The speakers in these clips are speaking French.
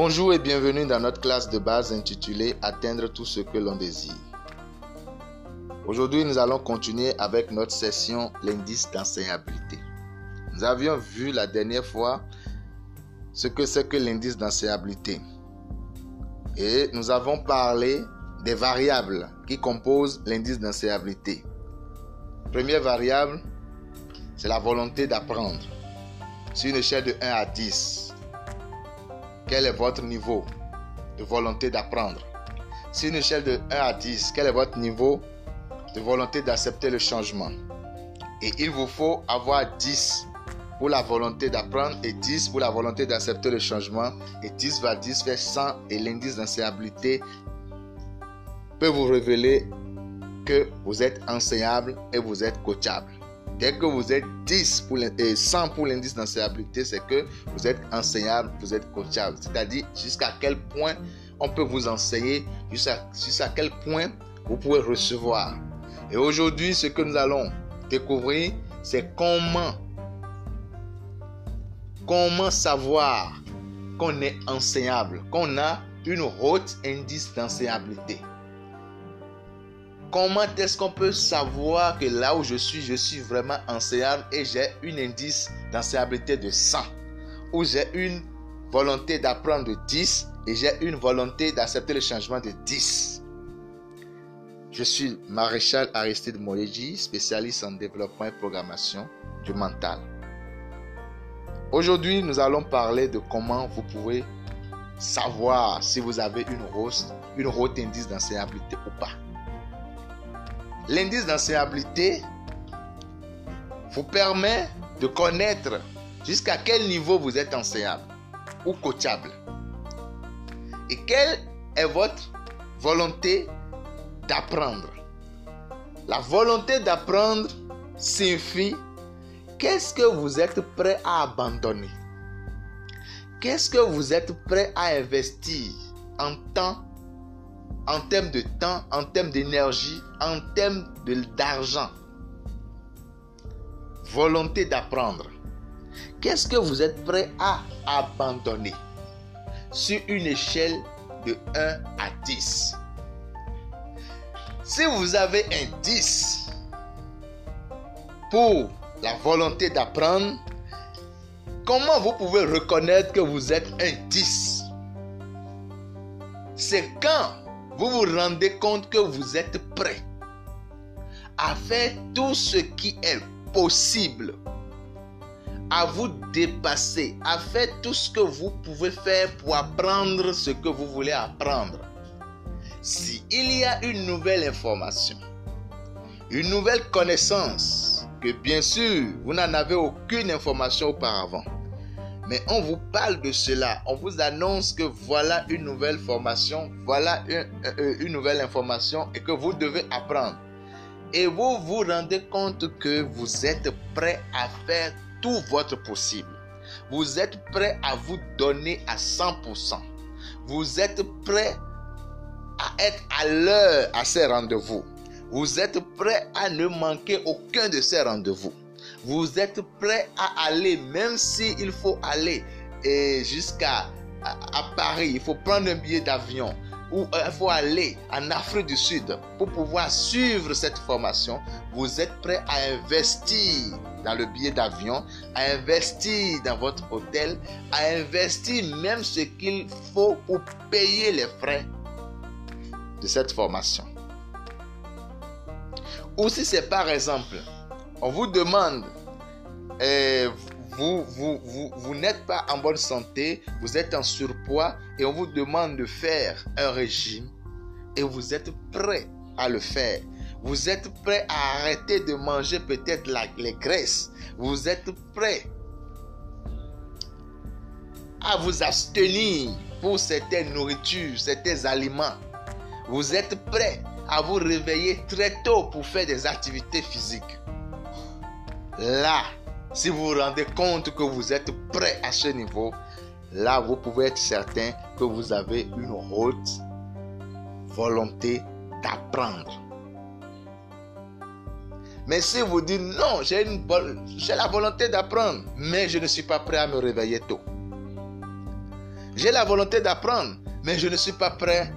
Bonjour et bienvenue dans notre classe de base intitulée Atteindre tout ce que l'on désire. Aujourd'hui, nous allons continuer avec notre session l'indice d'enseignabilité. Nous avions vu la dernière fois ce que c'est que l'indice d'enseignabilité. Et nous avons parlé des variables qui composent l'indice d'enseignabilité. Première variable, c'est la volonté d'apprendre. Sur une échelle de 1 à 10, quel est votre niveau de volonté d'apprendre? Sur une échelle de 1 à 10, quel est votre niveau de volonté d'accepter le changement? Et il vous faut avoir 10 pour la volonté d'apprendre et 10 pour la volonté d'accepter le changement. Et 10 va 10 fait 100 et l'indice d'enseignabilité peut vous révéler que vous êtes enseignable et vous êtes coachable. Dès que vous êtes 10 pour et 100 pour l'indice d'enseignabilité, c'est que vous êtes enseignable, vous êtes coachable. C'est-à-dire jusqu'à quel point on peut vous enseigner, jusqu'à quel point vous pouvez recevoir. Et aujourd'hui, ce que nous allons découvrir, c'est comment, comment savoir qu'on est enseignable, qu'on a une haute indice d'enseignabilité. Comment est-ce qu'on peut savoir que là où je suis, je suis vraiment enseignable et j'ai une indice d'enseignabilité de 100 Ou j'ai une volonté d'apprendre de 10 et j'ai une volonté d'accepter le changement de 10 Je suis Maréchal Aristide Moyeji, spécialiste en développement et programmation du mental. Aujourd'hui, nous allons parler de comment vous pouvez savoir si vous avez une hausse, une indice d'enseignabilité ou pas. L'indice d'enseignabilité vous permet de connaître jusqu'à quel niveau vous êtes enseignable ou coachable. Et quelle est votre volonté d'apprendre? La volonté d'apprendre signifie qu'est-ce que vous êtes prêt à abandonner? Qu'est-ce que vous êtes prêt à investir en temps en termes de temps, en termes d'énergie, en termes d'argent. Volonté d'apprendre. Qu'est-ce que vous êtes prêt à abandonner sur une échelle de 1 à 10 Si vous avez un 10 pour la volonté d'apprendre, comment vous pouvez reconnaître que vous êtes un 10 C'est quand vous vous rendez compte que vous êtes prêt à faire tout ce qui est possible, à vous dépasser, à faire tout ce que vous pouvez faire pour apprendre ce que vous voulez apprendre. S'il y a une nouvelle information, une nouvelle connaissance, que bien sûr, vous n'en avez aucune information auparavant, mais on vous parle de cela. On vous annonce que voilà une nouvelle formation, voilà une, nouvelle information et que vous devez apprendre. Et vous vous rendez compte que vous êtes prêt à faire tout votre possible. Vous êtes prêt à vous donner à 100%. Vous êtes prêt à être à l'heure à ces rendez-vous. Vous êtes prêt à ne manquer aucun de ces rendez-vous. Vous êtes prêt à aller, même s'il faut aller jusqu'à à, Paris, il faut prendre un billet d'avion ou euh, il faut aller en Afrique du Sud pour pouvoir suivre cette formation. Vous êtes prêt à investir dans le billet d'avion, à investir dans votre hôtel, à investir même ce qu'il faut pour payer les frais de cette formation. Ou si c'est par exemple on vous demande, vous, vous, vous, vous n'êtes pas en bonne santé, vous êtes en surpoids et on vous demande de faire un régime et vous êtes prêt à le faire. Vous êtes prêt à arrêter de manger peut-être les graisses. Vous êtes prêt à vous abstenir pour certaines nourritures, certains aliments. Vous êtes prêt à vous réveiller très tôt pour faire des activités physiques. Là, si vous vous rendez compte que vous êtes prêt à ce niveau, là, vous pouvez être certain que vous avez une haute volonté d'apprendre. Mais si vous dites non, j'ai la volonté d'apprendre, mais je ne suis pas prêt à me réveiller tôt. J'ai la volonté d'apprendre, mais je ne suis pas prêt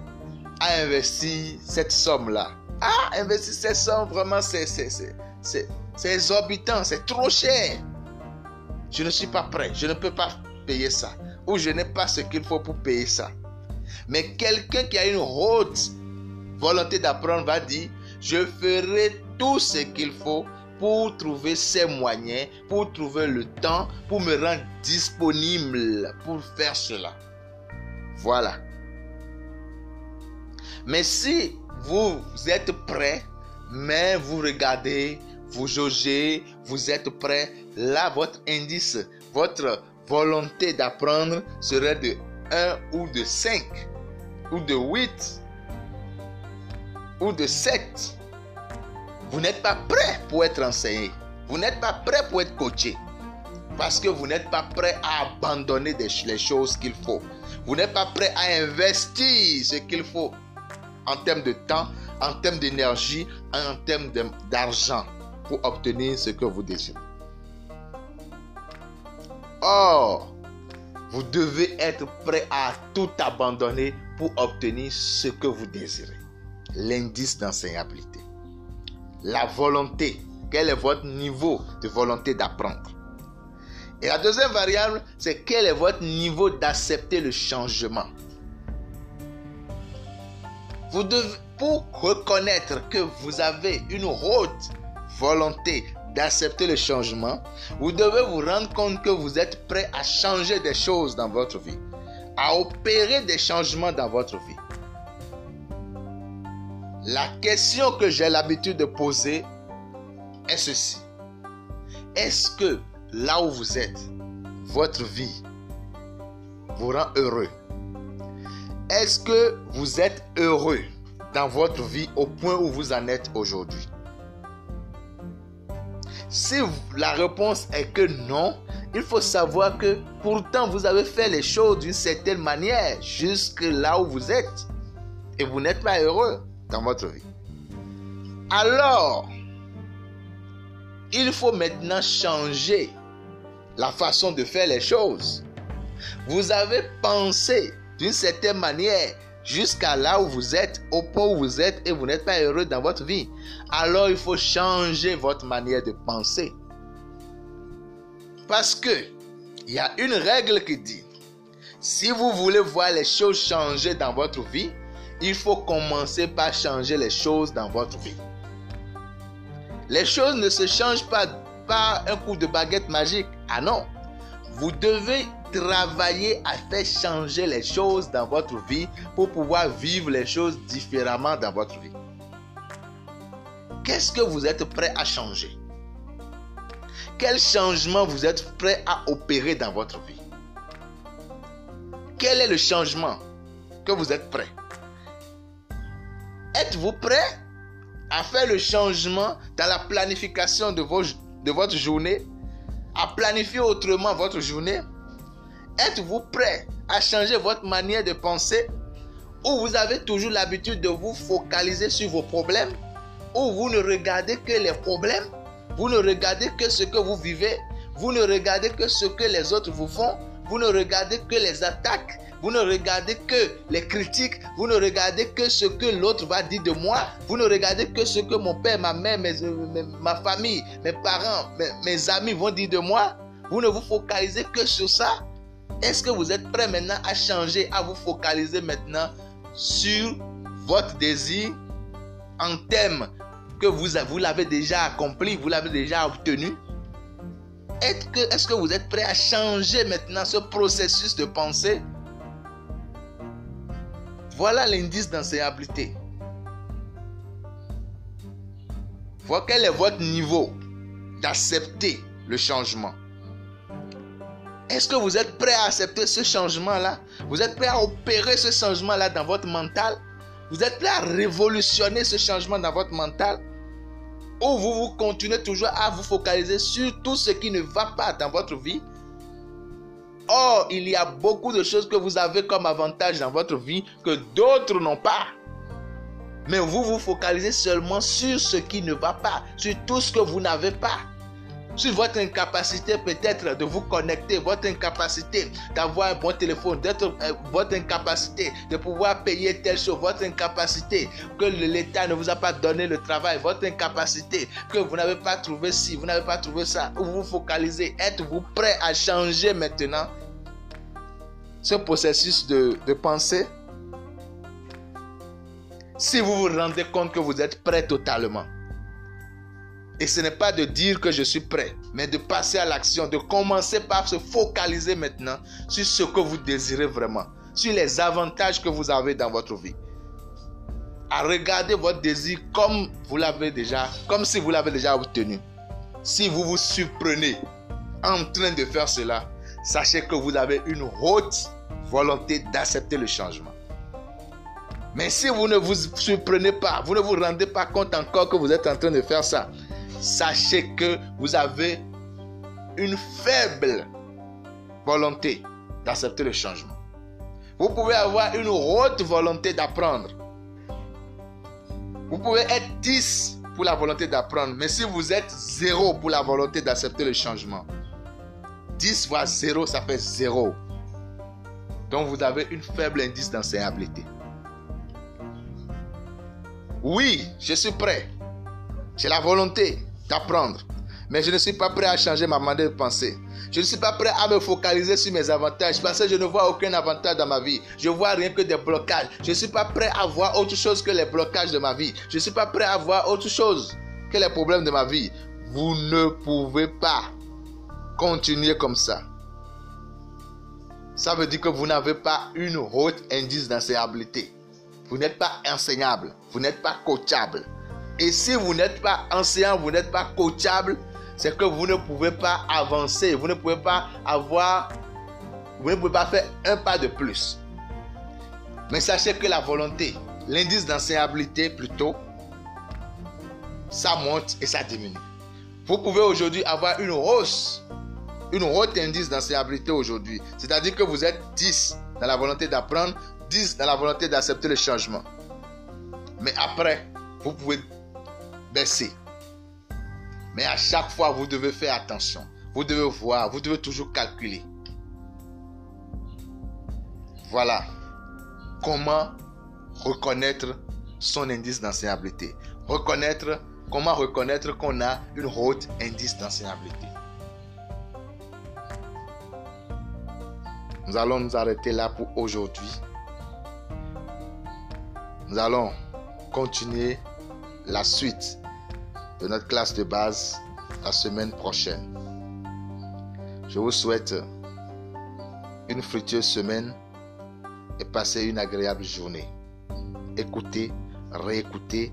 à investir cette somme-là. Ah, investir cette somme, vraiment, c'est, c'est, c'est, c'est, exorbitant, c'est trop cher. Je ne suis pas prêt, je ne peux pas payer ça. Ou je n'ai pas ce qu'il faut pour payer ça. Mais quelqu'un qui a une haute volonté d'apprendre va dire, je ferai tout ce qu'il faut pour trouver ces moyens, pour trouver le temps, pour me rendre disponible pour faire cela. Voilà. Mais si vous êtes prêt, mais vous regardez, vous jaugez, vous êtes prêt, là votre indice, votre volonté d'apprendre serait de 1 ou de 5 ou de 8 ou de 7. Vous n'êtes pas prêt pour être enseigné. Vous n'êtes pas prêt pour être coaché. Parce que vous n'êtes pas prêt à abandonner les choses qu'il faut. Vous n'êtes pas prêt à investir ce qu'il faut en termes de temps, en termes d'énergie, en termes d'argent pour obtenir ce que vous désirez. Or, vous devez être prêt à tout abandonner pour obtenir ce que vous désirez. L'indice d'enseignabilité. La volonté. Quel est votre niveau de volonté d'apprendre? Et la deuxième variable, c'est quel est votre niveau d'accepter le changement? Vous devez, pour reconnaître que vous avez une haute volonté d'accepter le changement, vous devez vous rendre compte que vous êtes prêt à changer des choses dans votre vie, à opérer des changements dans votre vie. La question que j'ai l'habitude de poser est ceci. Est-ce que là où vous êtes, votre vie vous rend heureux? Est-ce que vous êtes heureux dans votre vie au point où vous en êtes aujourd'hui? Si la réponse est que non, il faut savoir que pourtant vous avez fait les choses d'une certaine manière jusque là où vous êtes et vous n'êtes pas heureux dans votre vie. Alors, il faut maintenant changer la façon de faire les choses. Vous avez pensé d'une certaine manière jusqu'à là où vous êtes, au point où vous êtes, et vous n'êtes pas heureux dans votre vie. Alors il faut changer votre manière de penser. Parce que il y a une règle qui dit, si vous voulez voir les choses changer dans votre vie, il faut commencer par changer les choses dans votre vie. Les choses ne se changent pas par un coup de baguette magique. Ah non. Vous devez travailler à faire changer les choses dans votre vie pour pouvoir vivre les choses différemment dans votre vie. Qu'est-ce que vous êtes prêt à changer? Quel changement vous êtes prêt à opérer dans votre vie? Quel est le changement que vous êtes prêt? Êtes-vous prêt à faire le changement dans la planification de, votre journée? À planifier autrement votre journée? Êtes-vous prêt à changer votre manière de penser? Ou vous avez toujours l'habitude de vous focaliser sur vos problèmes? Ou vous ne regardez que les problèmes? Vous ne regardez que ce que vous vivez? Vous ne regardez que ce que les autres vous font? Vous ne regardez que les attaques? Vous ne regardez que les critiques. Vous ne regardez que ce que l'autre va dire de moi. Vous ne regardez que ce que mon père, ma mère, ma famille, mes parents, mes, amis vont dire de moi. Vous ne vous focalisez que sur ça. Est-ce que vous êtes prêt maintenant à changer, à vous focaliser maintenant sur votre désir en thème que vous, l'avez déjà accompli, vous l'avez déjà obtenu? Est-ce que, est que vous êtes prêt à changer maintenant ce processus de pensée? Voilà l'indice d'enseignabilité. Voilà quel est votre niveau d'accepter le changement. Est-ce que vous êtes prêt à accepter ce changement-là? Vous êtes prêt à opérer ce changement-là dans votre mental? Vous êtes prêt à révolutionner ce changement dans votre mental? Ou vous continuez toujours à vous focaliser sur tout ce qui ne va pas dans votre vie? Or, il y a beaucoup de choses que vous avez comme avantage dans votre vie que d'autres n'ont pas. Mais vous vous focalisez seulement sur ce qui ne va pas, sur tout ce que vous n'avez pas. Sur votre incapacité peut-être de vous connecter, votre incapacité d'avoir un bon téléphone, euh, votre incapacité de pouvoir payer telle chose, votre incapacité que l'État ne vous a pas donné le travail, votre incapacité que vous n'avez pas trouvé ci, vous n'avez pas trouvé ça, où vous focalisez, êtes-vous prêt à changer maintenant ce processus de pensée? Si vous vous rendez compte que vous êtes prêt totalement. Et ce n'est pas de dire que je suis prêt, mais de passer à l'action, de commencer par se focaliser maintenant sur ce que vous désirez vraiment, sur les avantages que vous avez dans votre vie. À regarder votre désir comme vous l'avez déjà, comme si vous l'avez déjà obtenu. Si vous vous surprenez en train de faire cela, sachez que vous avez une haute volonté d'accepter le changement. Mais si vous ne vous surprenez pas, vous ne vous rendez pas compte encore que vous êtes en train de faire ça, sachez que vous avez une faible volonté d'accepter le changement. Vous pouvez avoir une haute volonté d'apprendre. Vous pouvez être 10 pour la volonté d'apprendre, mais si vous êtes 0 pour la volonté d'accepter le changement, 10 fois 0, ça fait 0. Donc vous avez une faible indice d'enseignabilité. Oui, je suis prêt. J'ai la volonté d'apprendre. Mais je ne suis pas prêt à changer ma manière de penser. Je ne suis pas prêt à me focaliser sur mes avantages parce que je ne vois aucun avantage dans ma vie. Je vois rien que des blocages. Je ne suis pas prêt à voir autre chose que les blocages de ma vie. Je ne suis pas prêt à voir autre chose que les problèmes de ma vie. Vous ne pouvez pas continuer comme ça. Ça veut dire que vous n'avez pas une haute indice d'enseignabilité. Vous n'êtes pas enseignable. Vous n'êtes pas coachable. Et si vous n'êtes pas enseignant, vous n'êtes pas coachable, c'est que vous ne pouvez pas avancer, vous ne pouvez pas avoir, vous ne pouvez pas faire un pas de plus. Mais sachez que la volonté, l'indice d'enseignabilité plutôt, ça monte et ça diminue. Vous pouvez aujourd'hui avoir une hausse, une haute indice d'enseignabilité aujourd'hui. C'est-à-dire que vous êtes 10 dans la volonté d'apprendre, 10 dans la volonté d'accepter le changement. Mais après, vous pouvez baisser. Mais à chaque fois, vous devez faire attention. Vous devez voir, vous devez toujours calculer. Voilà comment reconnaître son indice d'enseignabilité. Reconnaître, comment reconnaître qu'on a une haute indice d'enseignabilité. Nous allons nous arrêter là pour aujourd'hui. Nous allons continuer la suite de notre classe de base la semaine prochaine. Je vous souhaite une fructueuse semaine et passez une agréable journée. Écoutez, réécoutez,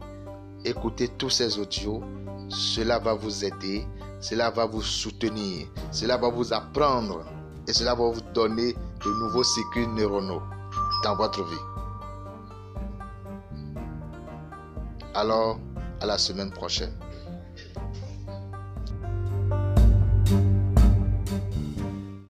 écoutez tous ces audios. Cela va vous aider, cela va vous soutenir, cela va vous apprendre et cela va vous donner de nouveaux circuits neuronaux dans votre vie. Alors, à la semaine prochaine.